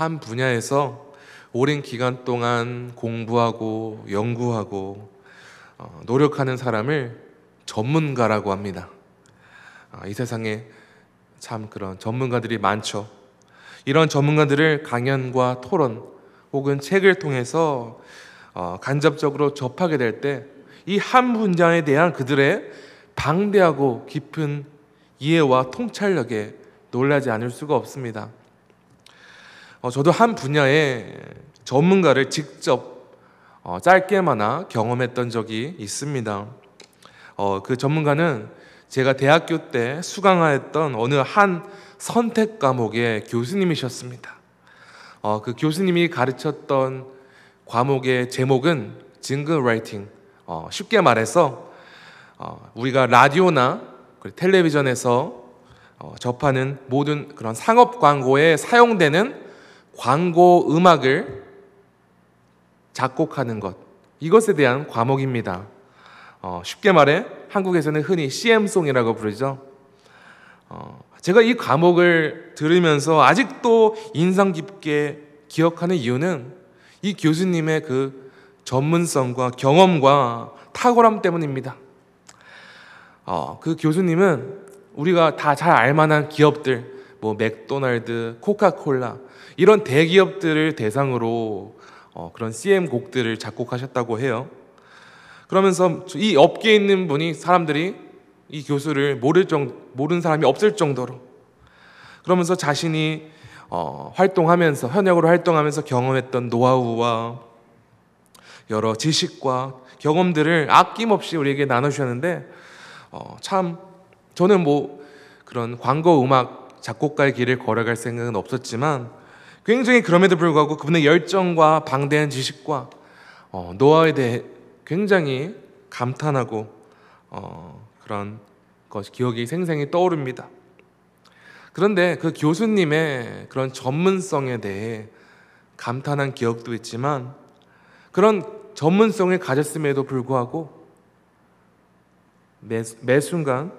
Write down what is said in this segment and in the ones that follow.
한 분야에서 오랜 기간 동안 공부하고 연구하고 어, 노력하는 사람을 전문가라고 합니다. 아, 이 세상에 참 그런 전문가들이 많죠. 이런 전문가들을 강연과 토론 혹은 책을 통해서 어, 간접적으로 접하게 될 때 이 한 분야에 대한 그들의 방대하고 깊은 이해와 통찰력에 놀라지 않을 수가 없습니다. 어, 저도 한 분야의 전문가를 직접 어, 짧게마나 경험했던 적이 있습니다. 어, 그 전문가는 제가 대학교 때 수강하였던 어느 한 선택 과목의 교수님이셨습니다. 어, 그 교수님이 가르쳤던 과목의 제목은 징글 라이팅. 어, 쉽게 말해서 어, 우리가 라디오나 텔레비전에서 어, 접하는 모든 그런 상업 광고에 사용되는 광고 음악을 작곡하는 것 이것에 대한 과목입니다. 어, 쉽게 말해 한국에서는 흔히 CM송이라고 부르죠. 어, 제가 이 과목을 들으면서 아직도 인상 깊게 기억하는 이유는 이 교수님의 그 전문성과 경험과 탁월함 때문입니다. 어, 그 교수님은 우리가 다 잘 알만한 기업들, 뭐 맥도날드, 코카콜라 이런 대기업들을 대상으로 어, 그런 CM 곡들을 작곡하셨다고 해요. 그러면서 이 업계에 있는 분이 사람들이 이 교수를 모를 정 모르는 사람이 없을 정도로 그러면서 자신이 어, 활동하면서 현역으로 활동하면서 경험했던 노하우와 여러 지식과 경험들을 아낌없이 우리에게 나눠주셨는데 어, 참 저는 뭐 그런 광고 음악 작곡가의 길을 걸어갈 생각은 없었지만 굉장히 그럼에도 불구하고 그분의 열정과 방대한 지식과 어, 노하우에 대해 굉장히 감탄하고 어, 그런 것 기억이 생생히 떠오릅니다. 그런데 그 교수님의 그런 전문성에 대해 감탄한 기억도 있지만 그런 전문성을 가졌음에도 불구하고 매, 매 순간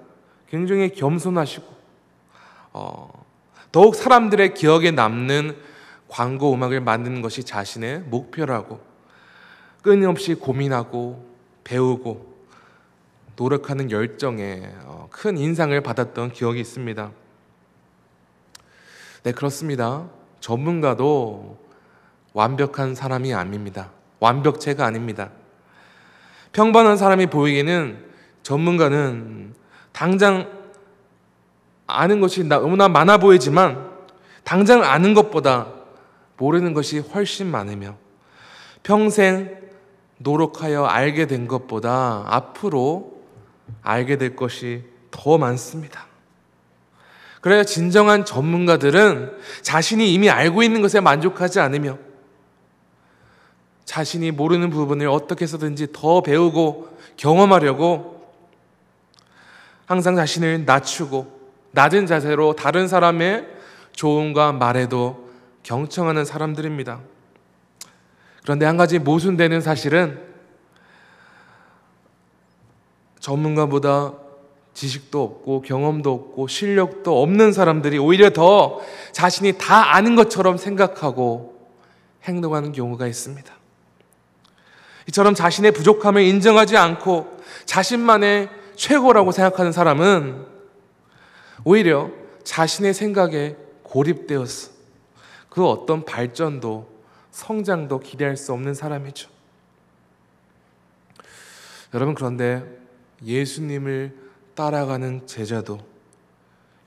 굉장히 겸손하시고 어, 더욱 사람들의 기억에 남는 광고 음악을 만드는 것이 자신의 목표라고 끊임없이 고민하고 배우고 노력하는 열정에 어, 큰 인상을 받았던 기억이 있습니다. 네, 그렇습니다. 전문가도 완벽한 사람이 아닙니다. 완벽체가 아닙니다. 평범한 사람이 보이기는 전문가는 당장 아는 것이 너무나 많아 보이지만 당장 아는 것보다 모르는 것이 훨씬 많으며 평생 노력하여 알게 된 것보다 앞으로 알게 될 것이 더 많습니다. 그래야 진정한 전문가들은 자신이 이미 알고 있는 것에 만족하지 않으며 자신이 모르는 부분을 어떻게 해서든지 더 배우고 경험하려고 항상 자신을 낮추고 낮은 자세로 다른 사람의 조언과 말에도 경청하는 사람들입니다. 그런데 한 가지 모순되는 사실은 전문가보다 지식도 없고 경험도 없고 실력도 없는 사람들이 오히려 더 자신이 다 아는 것처럼 생각하고 행동하는 경우가 있습니다. 이처럼 자신의 부족함을 인정하지 않고 자신만의 최고라고 생각하는 사람은 오히려 자신의 생각에 고립되었어. 그 어떤 발전도 성장도 기대할 수 없는 사람이죠. 여러분 그런데 예수님을 따라가는 제자도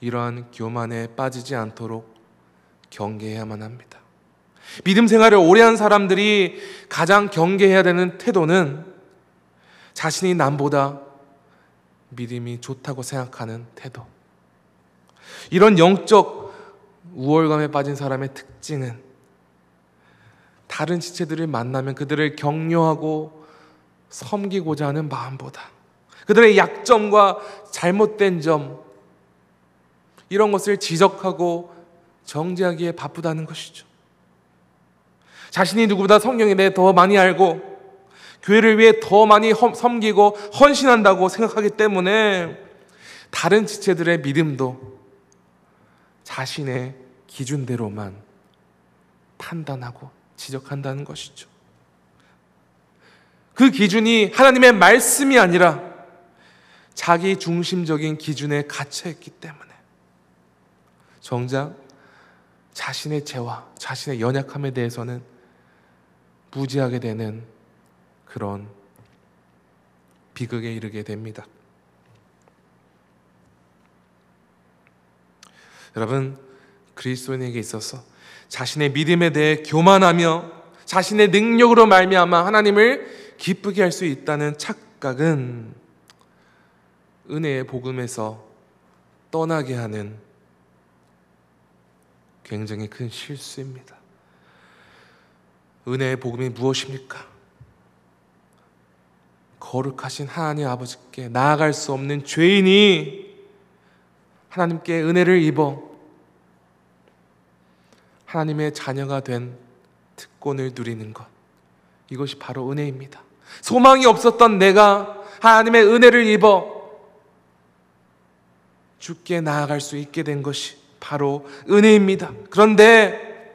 이러한 교만에 빠지지 않도록 경계해야만 합니다. 믿음 생활을 오래 한 사람들이 가장 경계해야 되는 태도는 자신이 남보다 믿음이 좋다고 생각하는 태도. 이런 영적 우월감에 빠진 사람의 특징은 다른 지체들을 만나면 그들을 격려하고 섬기고자 하는 마음보다 그들의 약점과 잘못된 점 이런 것을 지적하고 정지하기에 바쁘다는 것이죠. 자신이 누구보다 성경에 대해 더 많이 알고 교회를 위해 더 많이 섬기고 헌신한다고 생각하기 때문에 다른 지체들의 믿음도 자신의 기준대로만 판단하고 지적한다는 것이죠. 그 기준이 하나님의 말씀이 아니라 자기 중심적인 기준에 갇혀 있기 때문에 정작 자신의 죄와 자신의 연약함에 대해서는 무지하게 되는 그런 비극에 이르게 됩니다. 여러분 그리스도인에게 있어서 자신의 믿음에 대해 교만하며 자신의 능력으로 말미암아 하나님을 기쁘게 할 수 있다는 착각은 은혜의 복음에서 떠나게 하는 굉장히 큰 실수입니다. 은혜의 복음이 무엇입니까? 거룩하신 하나님 아버지께 나아갈 수 없는 죄인이 하나님께 은혜를 입어 하나님의 자녀가 된 특권을 누리는 것. 이것이 바로 은혜입니다. 소망이 없었던 내가 하나님의 은혜를 입어 죽게 나아갈 수 있게 된 것이 바로 은혜입니다. 그런데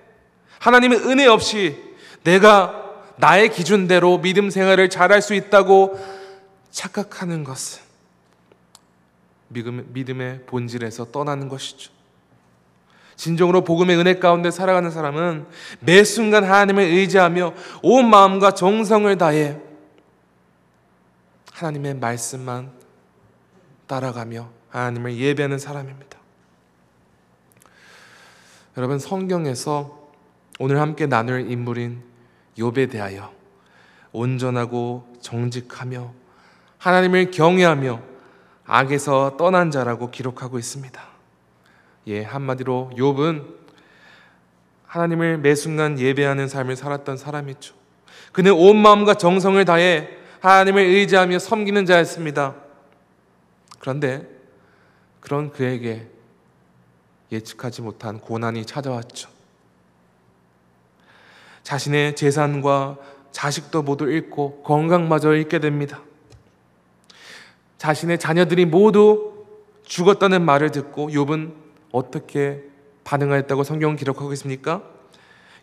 하나님의 은혜 없이 내가 나의 기준대로 믿음 생활을 잘할 수 있다고 착각하는 것은 믿음의 본질에서 떠나는 것이죠. 진정으로 복음의 은혜 가운데 살아가는 사람은 매 순간 하나님을 의지하며 온 마음과 정성을 다해 하나님의 말씀만 따라가며 하나님을 예배하는 사람입니다. 여러분 성경에서 오늘 함께 나눌 인물인 욥에 대하여 온전하고 정직하며 하나님을 경외하며 악에서 떠난 자라고 기록하고 있습니다. 예, 한마디로 욥은 하나님을 매 순간 예배하는 삶을 살았던 사람이죠. 그는 온 마음과 정성을 다해 하나님을 의지하며 섬기는 자였습니다. 그런데 그런 그에게 예측하지 못한 고난이 찾아왔죠. 자신의 재산과 자식도 모두 잃고 건강마저 잃게 됩니다. 자신의 자녀들이 모두 죽었다는 말을 듣고 욥은 어떻게 반응하였다고 성경은 기록하고 있습니까?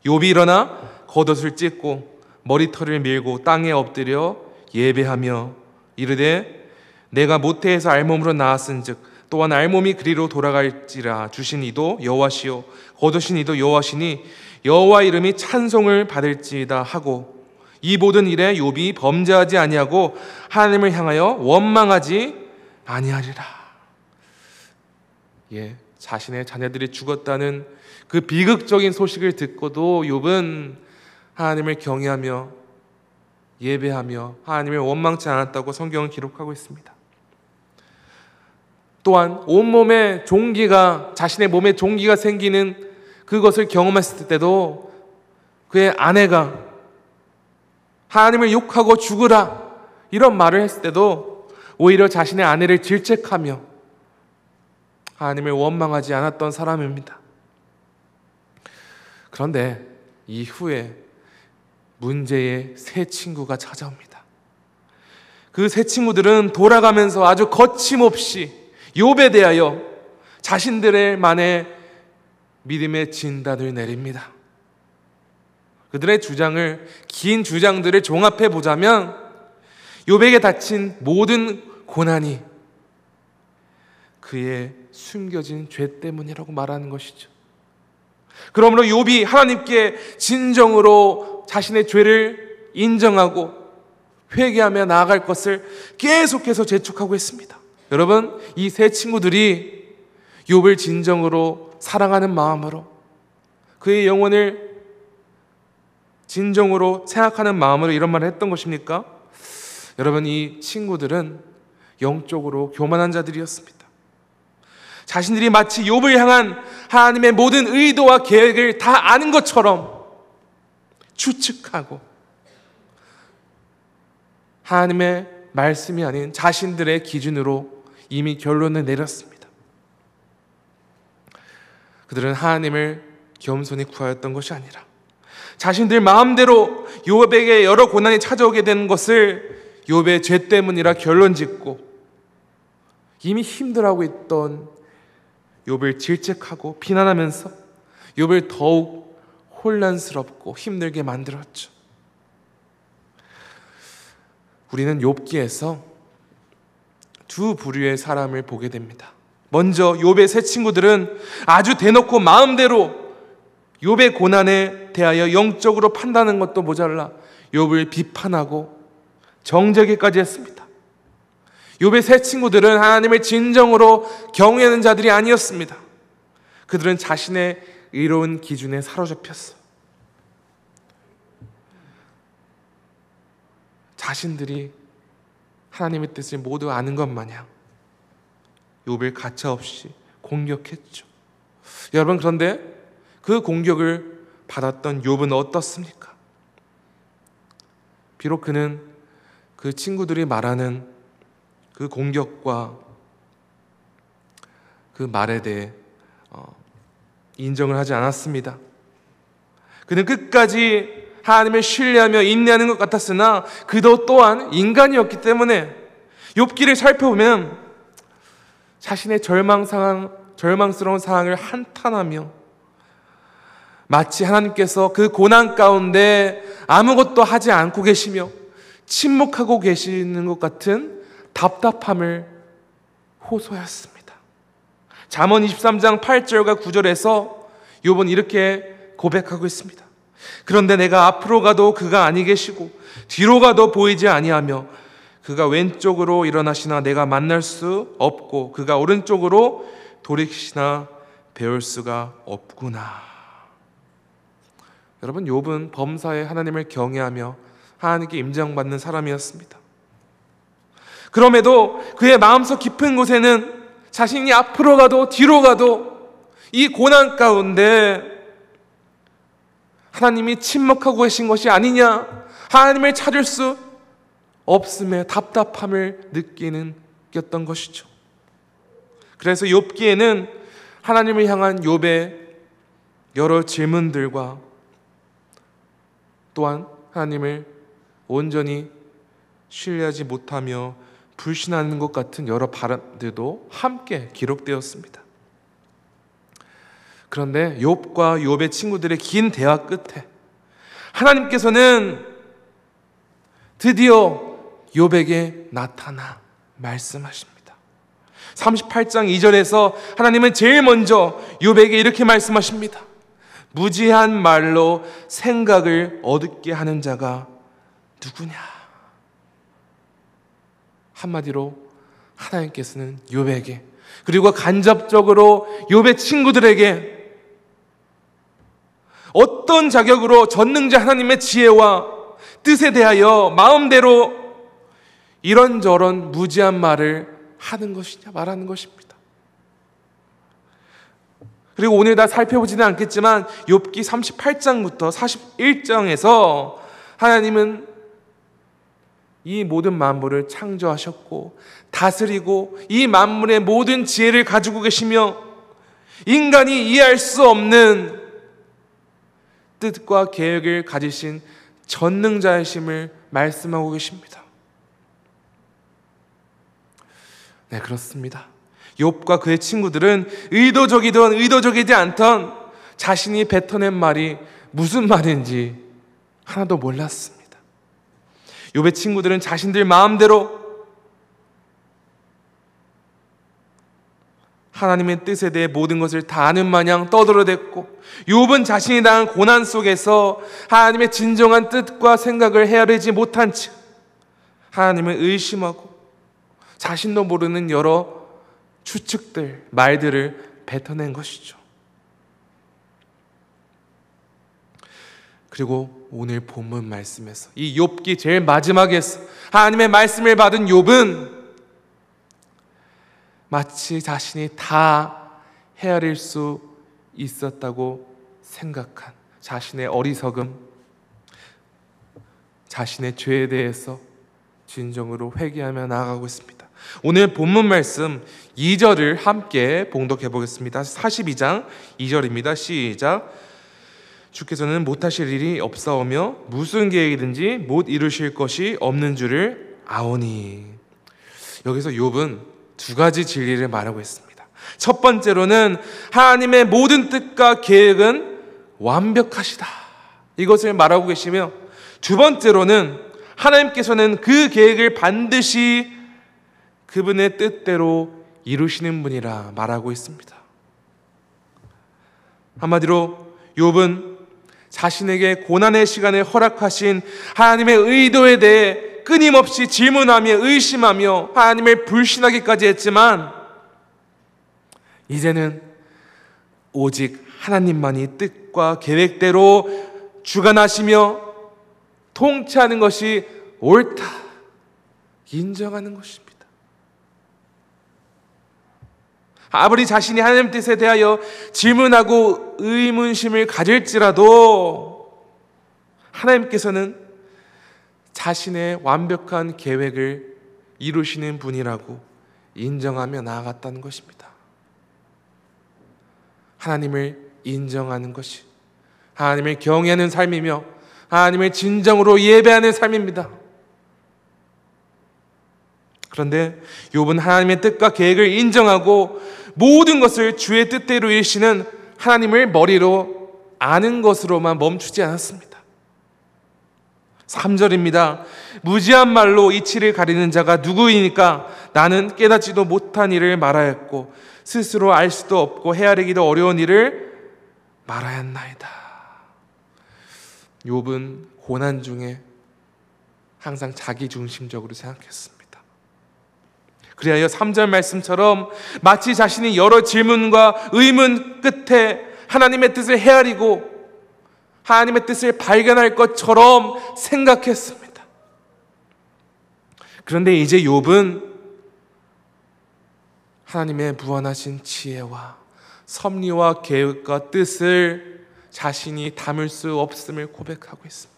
욥이 일어나 겉옷을 찢고 머리털을 밀고 땅에 엎드려 예배하며 이르되 내가 모태에서 알몸으로 나왔은즉 또한 알몸이 그리로 돌아갈지라 주신 이도 여호와시요 거두신 이도 여호와시니 여호와 이름이 찬송을 받을지다 하고 이 모든 일에 욥이 범죄하지 아니하고 하나님을 향하여 원망하지 아니하리라. 예, 자신의 자녀들이 죽었다는 그 비극적인 소식을 듣고도 욥은 하나님을 경외하며 예배하며 하나님을 원망치 않았다고 성경은 기록하고 있습니다. 또한 온몸에 종기가 자신의 몸에 종기가 생기는 그것을 경험했을 때도 그의 아내가 하나님을 욕하고 죽으라 이런 말을 했을 때도 오히려 자신의 아내를 질책하며 하나님을 원망하지 않았던 사람입니다. 그런데 이후에 문제의 새 친구가 찾아옵니다. 그 새 친구들은 돌아가면서 아주 거침없이 욥에 대하여 자신들의 만의 믿음의 진단을 내립니다. 그들의 주장을 긴 주장들을 종합해 보자면 욥에게 닥친 모든 고난이 그의 숨겨진 죄 때문이라고 말하는 것이죠. 그러므로 욥이 하나님께 진정으로 자신의 죄를 인정하고 회개하며 나아갈 것을 계속해서 재촉하고 있습니다. 여러분, 이 세 친구들이 욥을 진정으로 사랑하는 마음으로 그의 영혼을 진정으로 생각하는 마음으로 이런 말을 했던 것입니까? 여러분, 이 친구들은 영적으로 교만한 자들이었습니다. 자신들이 마치 욥을 향한 하나님의 모든 의도와 계획을 다 아는 것처럼 추측하고 하나님의 말씀이 아닌 자신들의 기준으로 이미 결론을 내렸습니다. 그들은 하나님을 겸손히 구하였던 것이 아니라 자신들 마음대로 요업에게 여러 고난이 찾아오게 된 것을 요업의 죄 때문이라 결론 짓고 이미 힘들어하고 있던 욥을 질책하고 비난하면서 욥을 더욱 혼란스럽고 힘들게 만들었죠. 우리는 욥기에서 두 부류의 사람을 보게 됩니다. 먼저 욥의 세 친구들은 아주 대놓고 마음대로 욥의 고난에 대하여 영적으로 판단하는 것도 모자라 욥을 비판하고 정죄기까지 했습니다. 욥의 세 친구들은 하나님을 진정으로 경외하는 자들이 아니었습니다. 그들은 자신의 의로운 기준에 사로잡혔어. 자신들이 하나님의 뜻을 모두 아는 것 마냥 욥을 가차없이 공격했죠. 여러분 그런데 그 공격을 받았던 욥은 어떻습니까? 비록 그는 그 친구들이 말하는 그 공격과 그 말에 대해 어, 인정을 하지 않았습니다. 그는 끝까지 하나님을 신뢰하며 인내하는 것 같았으나 그도 또한 인간이었기 때문에 욥기를 살펴보면 자신의 절망 상황, 절망스러운 상황을 한탄하며 마치 하나님께서 그 고난 가운데 아무것도 하지 않고 계시며 침묵하고 계시는 것 같은 답답함을 호소했습니다. 잠언 23장 8절과 9절에서 욥은 이렇게 고백하고 있습니다. 그런데 내가 앞으로 가도 그가 아니 계시고 뒤로 가도 보이지 아니하며 그가 왼쪽으로 일어나시나 내가 만날 수 없고 그가 오른쪽으로 돌이키시나 배울 수가 없구나. 여러분 욥은 범사에 하나님을 경외하며 하나님께 임정받는 사람이었습니다. 그럼에도 그의 마음속 깊은 곳에는 자신이 앞으로 가도 뒤로 가도 이 고난 가운데 하나님이 침묵하고 계신 것이 아니냐, 하나님을 찾을 수 없음에 답답함을 느끼는 겼던 것이죠. 그래서 욥기에는 하나님을 향한 욥의 여러 질문들과 또한 하나님을 온전히 신뢰하지 못하며 불신하는 것 같은 여러 발언들도 함께 기록되었습니다. 그런데 욥과 욥의 친구들의 긴 대화 끝에 하나님께서는 드디어 욥에게 나타나 말씀하십니다. 38장 2절에서 하나님은 제일 먼저 욥에게 이렇게 말씀하십니다. 무지한 말로 생각을 어둡게 하는 자가 누구냐? 한마디로 하나님께서는 욥에게 그리고 간접적으로 욥의 친구들에게 어떤 자격으로 전능자 하나님의 지혜와 뜻에 대하여 마음대로 이런저런 무지한 말을 하는 것이냐 말하는 것입니다. 그리고 오늘 다 살펴보지는 않겠지만 욥기 38장부터 41장에서 하나님은 이 모든 만물을 창조하셨고 다스리고 이 만물의 모든 지혜를 가지고 계시며 인간이 이해할 수 없는 뜻과 계획을 가지신 전능자이심을 말씀하고 계십니다. 네, 그렇습니다. 욥과 그의 친구들은 의도적이든 의도적이지 않던 자신이 뱉어낸 말이 무슨 말인지 하나도 몰랐습니다. 욥의 친구들은 자신들 마음대로 하나님의 뜻에 대해 모든 것을 다 아는 마냥 떠들어댔고 욥은 자신이 당한 고난 속에서 하나님의 진정한 뜻과 생각을 헤아리지 못한 채 하나님을 의심하고 자신도 모르는 여러 추측들, 말들을 뱉어낸 것이죠. 그리고 오늘 본문 말씀에서 이 욥기 제일 마지막에서 하나님의 말씀을 받은 욥은 마치 자신이 다 헤아릴 수 있었다고 생각한 자신의 어리석음, 자신의 죄에 대해서 진정으로 회개하며 나아가고 있습니다. 오늘 본문 말씀 2절을 함께 봉독해 보겠습니다. 42장 2절입니다. 시작. 주께서는 못하실 일이 없사오며 무슨 계획이든지 못 이루실 것이 없는 줄을 아오니. 여기서 욥은 두 가지 진리를 말하고 있습니다. 첫 번째로는 하나님의 모든 뜻과 계획은 완벽하시다. 이것을 말하고 계시며 두 번째로는 하나님께서는 그 계획을 반드시 그분의 뜻대로 이루시는 분이라 말하고 있습니다. 한마디로 욥은 자신에게 고난의 시간을 허락하신 하나님의 의도에 대해 끊임없이 질문하며 의심하며 하나님을 불신하기까지 했지만 이제는 오직 하나님만이 뜻과 계획대로 주관하시며 통치하는 것이 옳다 인정하는 것입니다. 아무리 자신이 하나님 뜻에 대하여 질문하고 의문심을 가질지라도 하나님께서는 자신의 완벽한 계획을 이루시는 분이라고 인정하며 나아갔다는 것입니다. 하나님을 인정하는 것이 하나님을 경외하는 삶이며 하나님을 진정으로 예배하는 삶입니다. 그런데 욥은 하나님의 뜻과 계획을 인정하고 모든 것을 주의 뜻대로 일시는 하나님을 머리로 아는 것으로만 멈추지 않았습니다. 3절입니다. 무지한 말로 이치를 가리는 자가 누구이니까 나는 깨닫지도 못한 일을 말하였고 스스로 알 수도 없고 헤아리기도 어려운 일을 말하였나이다. 욥은 고난 중에 항상 자기 중심적으로 생각했습니다. 그리하여 3절 말씀처럼 마치 자신이 여러 질문과 의문 끝에 하나님의 뜻을 헤아리고 하나님의 뜻을 발견할 것처럼 생각했습니다. 그런데 이제 욥은 하나님의 무한하신 지혜와 섭리와 계획과 뜻을 자신이 담을 수 없음을 고백하고 있습니다.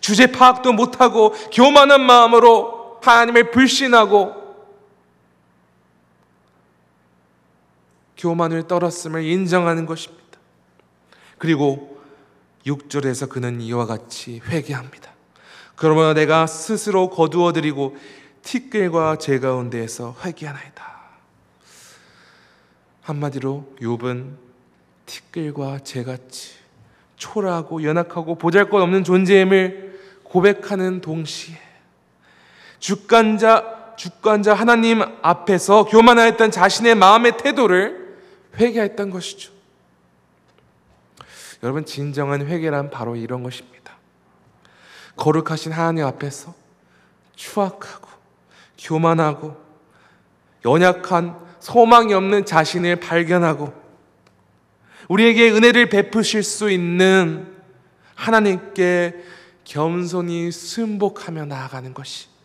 주제 파악도 못하고 교만한 마음으로 하나님을 불신하고 교만을 떨었음을 인정하는 것입니다. 그리고 6절에서 그는 이와 같이 회개합니다. 그러므로 내가 스스로 거두어 드리고 티끌과 제 가운데에서 회개하나이다. 한마디로 욥은 티끌과 재같이 초라하고 연약하고 보잘것없는 존재임을 고백하는 동시에 주관자 주관자 하나님 앞에서 교만하였던 자신의 마음의 태도를 회개했던 것이죠. 여러분 진정한 회개란 바로 이런 것입니다. 거룩하신 하나님 앞에서 추악하고 교만하고 연약한 소망이 없는 자신을 발견하고 우리에게 은혜를 베푸실 수 있는 하나님께 겸손히 순복하며 나아가는 것이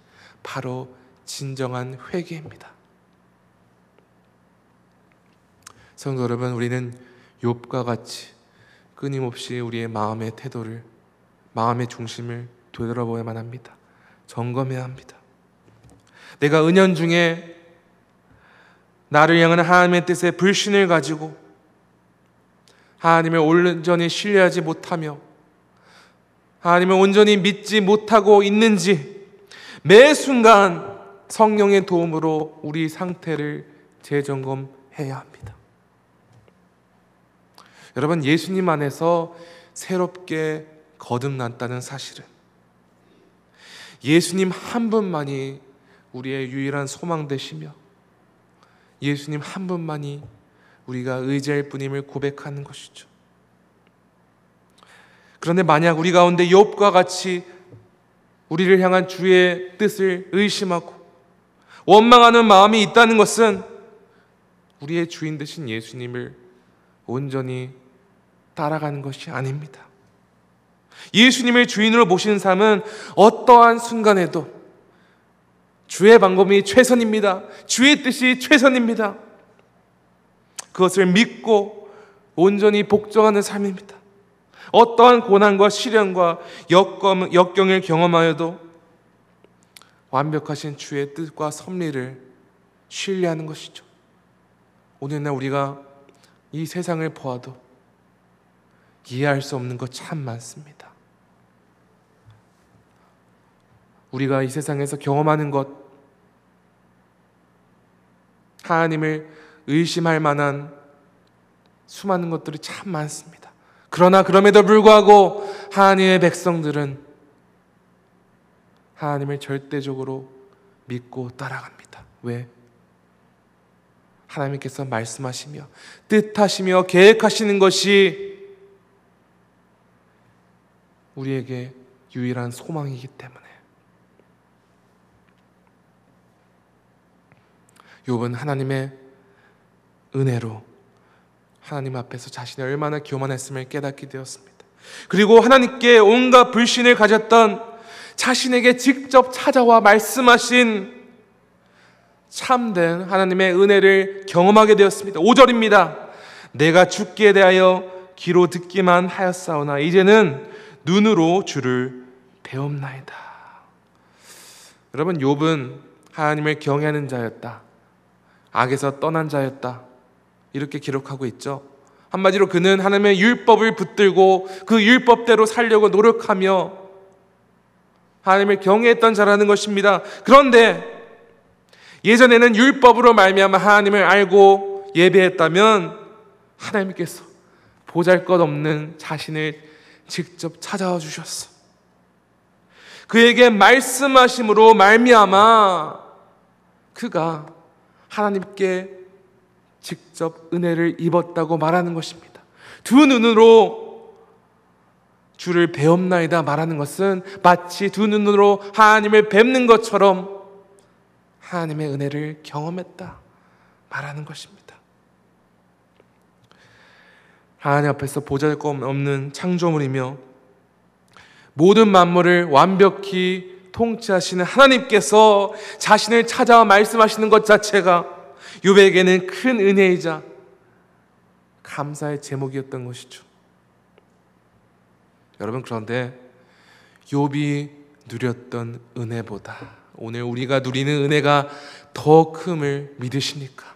바로 진정한 회개입니다. 성도 여러분, 우리는 욥과 같이 끊임없이 우리의 마음의 태도를 마음의 중심을 되돌아보야만 합니다. 점검해야 합니다. 내가 은연 중에 나를 향한 하나님의 뜻에 불신을 가지고 하나님을 온전히 신뢰하지 못하며 하나님을 온전히 믿지 못하고 있는지 매 순간 성령의 도움으로 우리 상태를 재점검해야 합니다. 여러분, 예수님 안에서 새롭게 거듭났다는 사실은 예수님 한 분만이 우리의 유일한 소망 되시며 예수님 한 분만이 우리가 의지할 뿐임을 고백하는 것이죠. 그런데 만약 우리 가운데 욥과 같이 우리를 향한 주의 뜻을 의심하고 원망하는 마음이 있다는 것은 우리의 주인 되신 예수님을 온전히 따라가는 것이 아닙니다. 예수님을 주인으로 모시는 삶은 어떠한 순간에도 주의 방법이 최선입니다. 주의 뜻이 최선입니다. 그것을 믿고 온전히 복종하는 삶입니다. 어떠한 고난과 시련과 역경, 역경을 경험하여도 완벽하신 주의 뜻과 섭리를 신뢰하는 것이죠. 오늘날 우리가 이 세상을 보아도 이해할 수 없는 것 참 많습니다. 우리가 이 세상에서 경험하는 것, 하나님을 의심할 만한 수많은 것들이 참 많습니다. 그러나 그럼에도 불구하고 하나님의 백성들은 하나님을 절대적으로 믿고 따라갑니다. 왜? 하나님께서 말씀하시며 뜻하시며 계획하시는 것이 우리에게 유일한 소망이기 때문에 욥은 하나님의 은혜로 하나님 앞에서 자신이 얼마나 교만했음을 깨닫게 되었습니다. 그리고 하나님께 온갖 불신을 가졌던 자신에게 직접 찾아와 말씀하신 참된 하나님의 은혜를 경험하게 되었습니다. 5절입니다. 내가 죽기에 대하여 귀로 듣기만 하였사오나 이제는 눈으로 주를 배움나이다. 여러분 욥은 하나님을 경외하는 자였다. 악에서 떠난 자였다. 이렇게 기록하고 있죠. 한마디로 그는 하나님의 율법을 붙들고 그 율법대로 살려고 노력하며 하나님을 경외했던 자라는 것입니다. 그런데 예전에는 율법으로 말미암아 하나님을 알고 예배했다면 하나님께서 보잘것없는 자신을 직접 찾아와 주셨어. 그에게 말씀하심으로 말미암아 그가 하나님께 직접 은혜를 입었다고 말하는 것입니다. 두 눈으로 주를 배움나이다 말하는 것은 마치 두 눈으로 하나님을 뵙는 것처럼 하나님의 은혜를 경험했다 말하는 것입니다. 하나님 앞에서 보잘것없는 창조물이며 모든 만물을 완벽히 통치하시는 하나님께서 자신을 찾아와 말씀하시는 것 자체가 유백에는 큰 은혜이자 감사의 제목이었던 것이죠. 여러분 그런데 욥이 누렸던 은혜보다 오늘 우리가 누리는 은혜가 더 큼을 믿으십니까?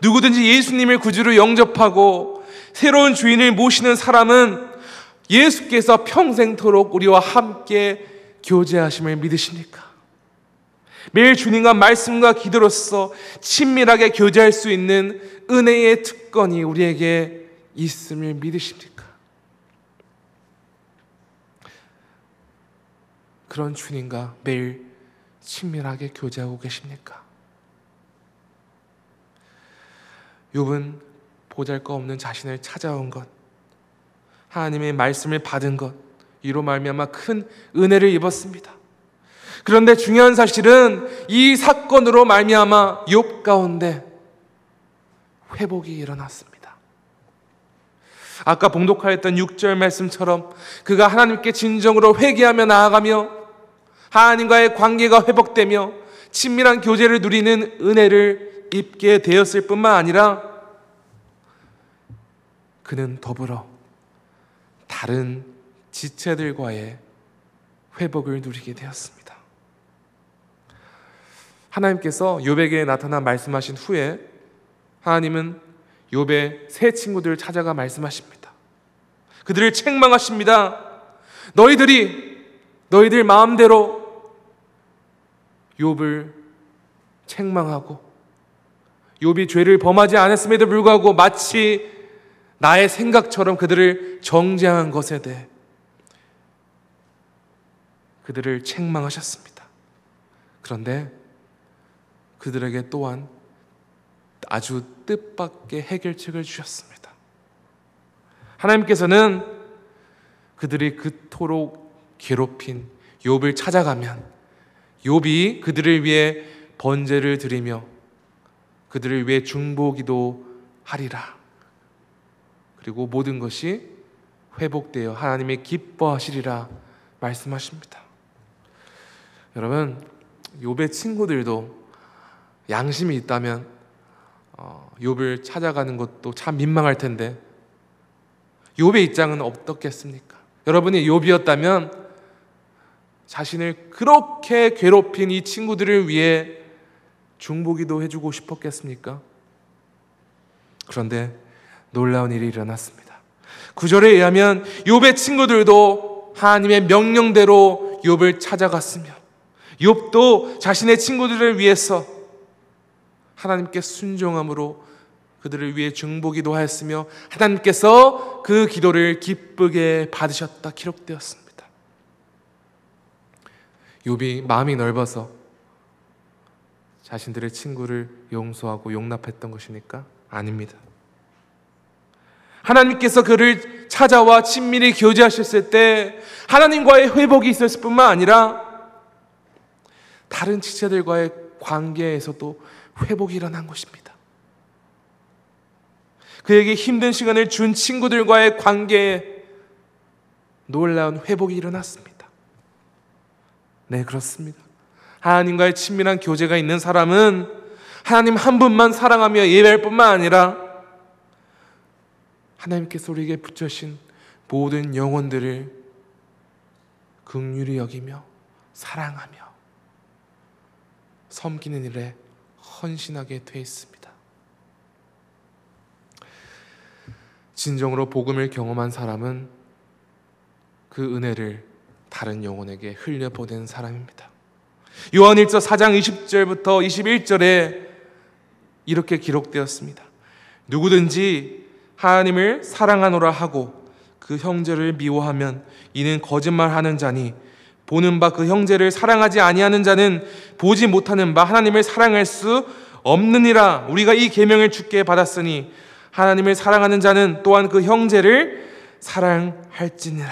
누구든지 예수님을 구주로 영접하고 새로운 주인을 모시는 사람은 예수께서 평생토록 우리와 함께 교제하심을 믿으십니까? 매일 주님과 말씀과 기도로서 친밀하게 교제할 수 있는 은혜의 특권이 우리에게 있음을 믿으십니까? 그런 주님과 매일 친밀하게 교제하고 계십니까? 욥은 보잘것없는 자신을 찾아온 것, 하나님의 말씀을 받은 것, 이로 말미암아 큰 은혜를 입었습니다. 그런데 중요한 사실은 이 사건으로 말미암아 욥 가운데 회복이 일어났습니다. 아까 봉독하였던 6절 말씀처럼 그가 하나님께 진정으로 회개하며 나아가며 하나님과의 관계가 회복되며 친밀한 교제를 누리는 은혜를 입게 되었을 뿐만 아니라 그는 더불어 다른 지체들과의 회복을 누리게 되었습니다. 하나님께서 욥에게 나타나 말씀하신 후에 하나님은 욥의 새 친구들을 찾아가 말씀하십니다. 그들을 책망하십니다. 너희들이 너희들 마음대로 욥을 책망하고 욥이 죄를 범하지 않았음에도 불구하고 마치 나의 생각처럼 그들을 정죄한 것에 대해 그들을 책망하셨습니다. 그런데 그들에게 또한 아주 뜻밖의 해결책을 주셨습니다. 하나님께서는 그들이 그토록 괴롭힌 욥을 찾아가면 욥이 그들을 위해 번제를 드리며 그들을 위해 중보기도 하리라. 그리고 모든 것이 회복되어 하나님의 기뻐하시리라 말씀하십니다. 여러분, 욥의 친구들도 양심이 있다면 어, 욥을 찾아가는 것도 참 민망할 텐데 욥의 입장은 어떻겠습니까? 여러분이 욥이었다면 자신을 그렇게 괴롭힌 이 친구들을 위해 중보기도 해주고 싶었겠습니까? 그런데 놀라운 일이 일어났습니다. 구절에 의하면 욥의 친구들도 하나님의 명령대로 욥을 찾아갔으며 욥도 자신의 친구들을 위해서 하나님께 순종함으로 그들을 위해 중보기도 하였으며 하나님께서 그 기도를 기쁘게 받으셨다 기록되었습니다. 욥이 마음이 넓어서 자신들의 친구를 용서하고 용납했던 것입니까? 아닙니다. 하나님께서 그를 찾아와 친밀히 교제하셨을 때 하나님과의 회복이 있었을 뿐만 아니라 다른 지체들과의 관계에서도 회복이 일어난 것입니다. 그에게 힘든 시간을 준 친구들과의 관계에 놀라운 회복이 일어났습니다. 네, 그렇습니다. 하나님과의 친밀한 교제가 있는 사람은 하나님 한 분만 사랑하며 예배할 뿐만 아니라 하나님께서 우리에게 붙여신 모든 영혼들을 극률히 여기며 사랑하며 섬기는 일에 헌신하게 돼 있습니다. 진정으로 복음을 경험한 사람은 그 은혜를 다른 영혼에게 흘려보내는 사람입니다. 요한 1서 4장 20절부터 21절에 이렇게 기록되었습니다. 누구든지 하나님을 사랑하노라 하고 그 형제를 미워하면 이는 거짓말하는 자니 보는 바 그 형제를 사랑하지 아니하는 자는 보지 못하는 바 하나님을 사랑할 수 없느니라 우리가 이 계명을 주께 받았으니 하나님을 사랑하는 자는 또한 그 형제를 사랑할지니라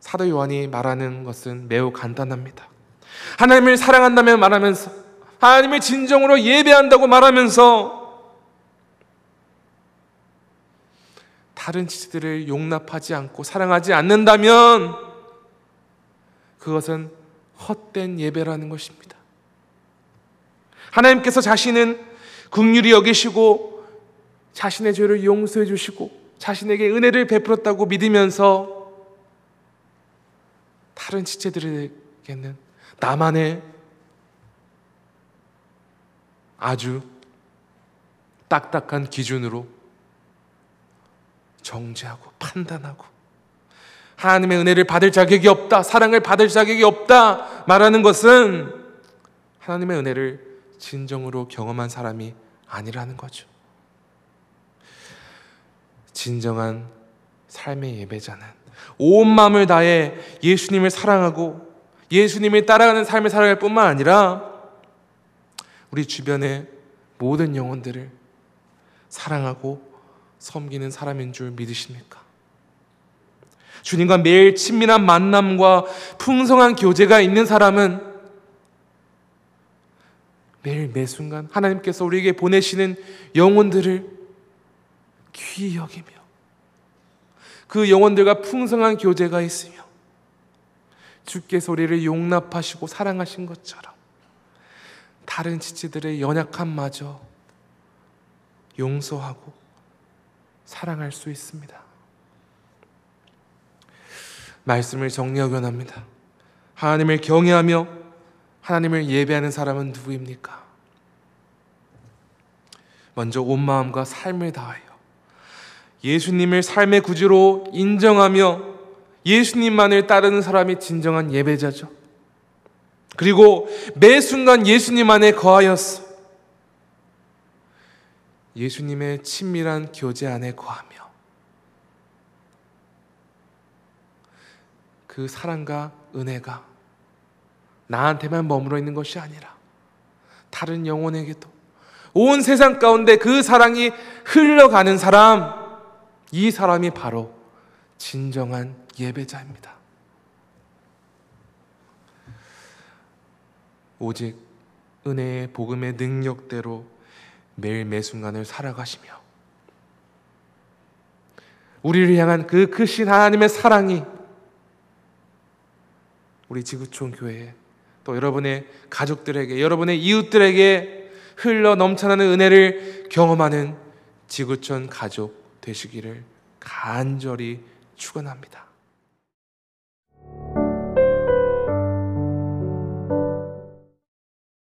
사도 요한이 말하는 것은 매우 간단합니다. 하나님을 사랑한다면 말하면서 하나님을 진정으로 예배한다고 말하면서 다른 지체들을 용납하지 않고 사랑하지 않는다면 그것은 헛된 예배라는 것입니다. 하나님께서 자신은 국률이 여기시고 자신의 죄를 용서해 주시고 자신에게 은혜를 베풀었다고 믿으면서 다른 지체들에게는 나만의 아주 딱딱한 기준으로 정죄하고 판단하고 하나님의 은혜를 받을 자격이 없다, 사랑을 받을 자격이 없다 말하는 것은 하나님의 은혜를 진정으로 경험한 사람이 아니라는 거죠. 진정한 삶의 예배자는 온 마음을 다해 예수님을 사랑하고 예수님을 따라가는 삶을 살아갈 뿐만 아니라 우리 주변의 모든 영혼들을 사랑하고 섬기는 사람인 줄 믿으십니까? 주님과 매일 친밀한 만남과 풍성한 교제가 있는 사람은 매일 매 순간 하나님께서 우리에게 보내시는 영혼들을 귀히 여기며 그 영혼들과 풍성한 교제가 있으며 주께서 우리를 용납하시고 사랑하신 것처럼 다른 지체들의 연약함마저 용서하고 사랑할 수 있습니다. 말씀을 정리하기 원합니다. 하나님을 경외하며 하나님을 예배하는 사람은 누구입니까? 먼저 온 마음과 삶을 다하여 예수님을 삶의 구주로 인정하며 예수님만을 따르는 사람이 진정한 예배자죠. 그리고 매 순간 예수님 안에 거하였어. 예수님의 친밀한 교제 안에 거하며 그 사랑과 은혜가 나한테만 머물러 있는 것이 아니라 다른 영혼에게도 온 세상 가운데 그 사랑이 흘러가는 사람, 이 사람이 바로 진정한 예배자입니다. 오직 은혜의 복음의 능력대로 매일 매 순간을 살아가시며 우리를 향한 그 크신 하나님의 사랑이 우리 지구촌 교회에 또 여러분의 가족들에게 여러분의 이웃들에게 흘러 넘쳐나는 은혜를 경험하는 지구촌 가족 되시기를 간절히 축원합니다.